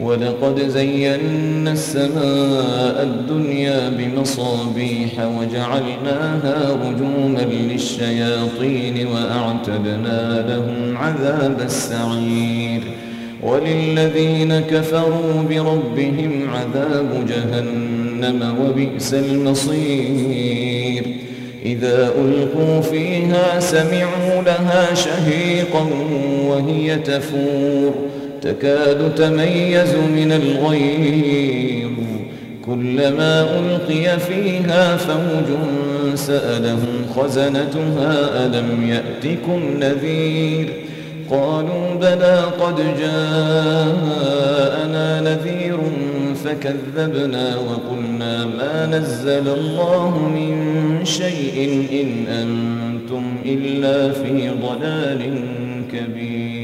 ولقد زينا السماء الدنيا بمصابيح وجعلناها رجوما للشياطين وأعتدنا لهم عذاب السعير. وللذين كفروا بربهم عذاب جهنم وبئس المصير. إذا ألقوا فيها سمعوا لها شهيقا وهي تفور. تكاد تميز من الغيظ. كلما ألقي فيها فوج سألهم خزنتها ألم يأتكم نذير؟ قالوا بلى قد جاءنا نذير فكذبنا وقلنا ما نزل الله من شيء إن أنتم إلا في ضلال كبير.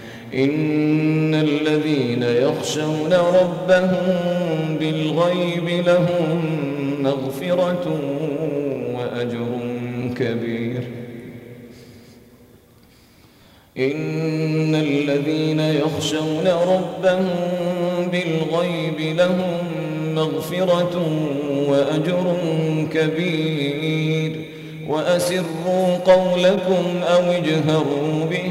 إن الذين يخشون ربهم بالغيب لهم مغفرة وأجر كبير. إن الذين يخشون ربهم بالغيب لهم مغفرة وأجر كبير. وأسروا قولكم أو اجهروا به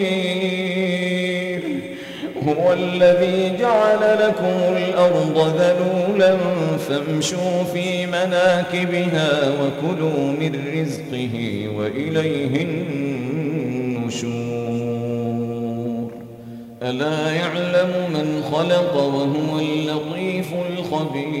هو الذي جعل لكم الأرض ذلولا فامشوا في مناكبها وكلوا من رزقه وإليه النشور. ألا يعلم من خلق وهو اللطيف الخبير.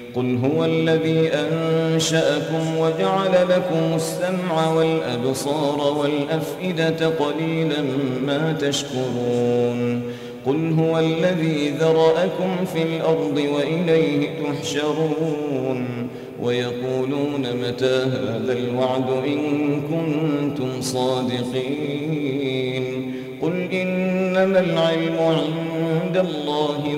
قل هو الذي أنشأكم وجعل لكم السمع والأبصار والأفئدة قليلا ما تشكرون قل هو الذي ذرأكم في الأرض وإليه تحشرون ويقولون متى هذا الوعد إن كنتم صادقين قل إنما العلم عند الله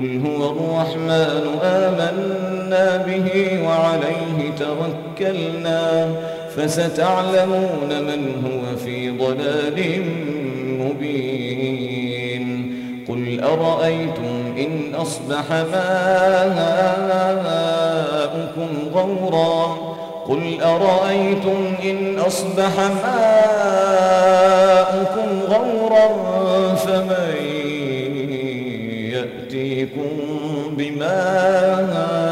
قل هو الرحمن آمنا به وعليه توكلنا فستعلمون من هو في ضلال مبين قل أرأيتم إن أصبح ماءكم غورا قل أرأيتم إن أصبح ماءكم غورا فمن يأتيكم بما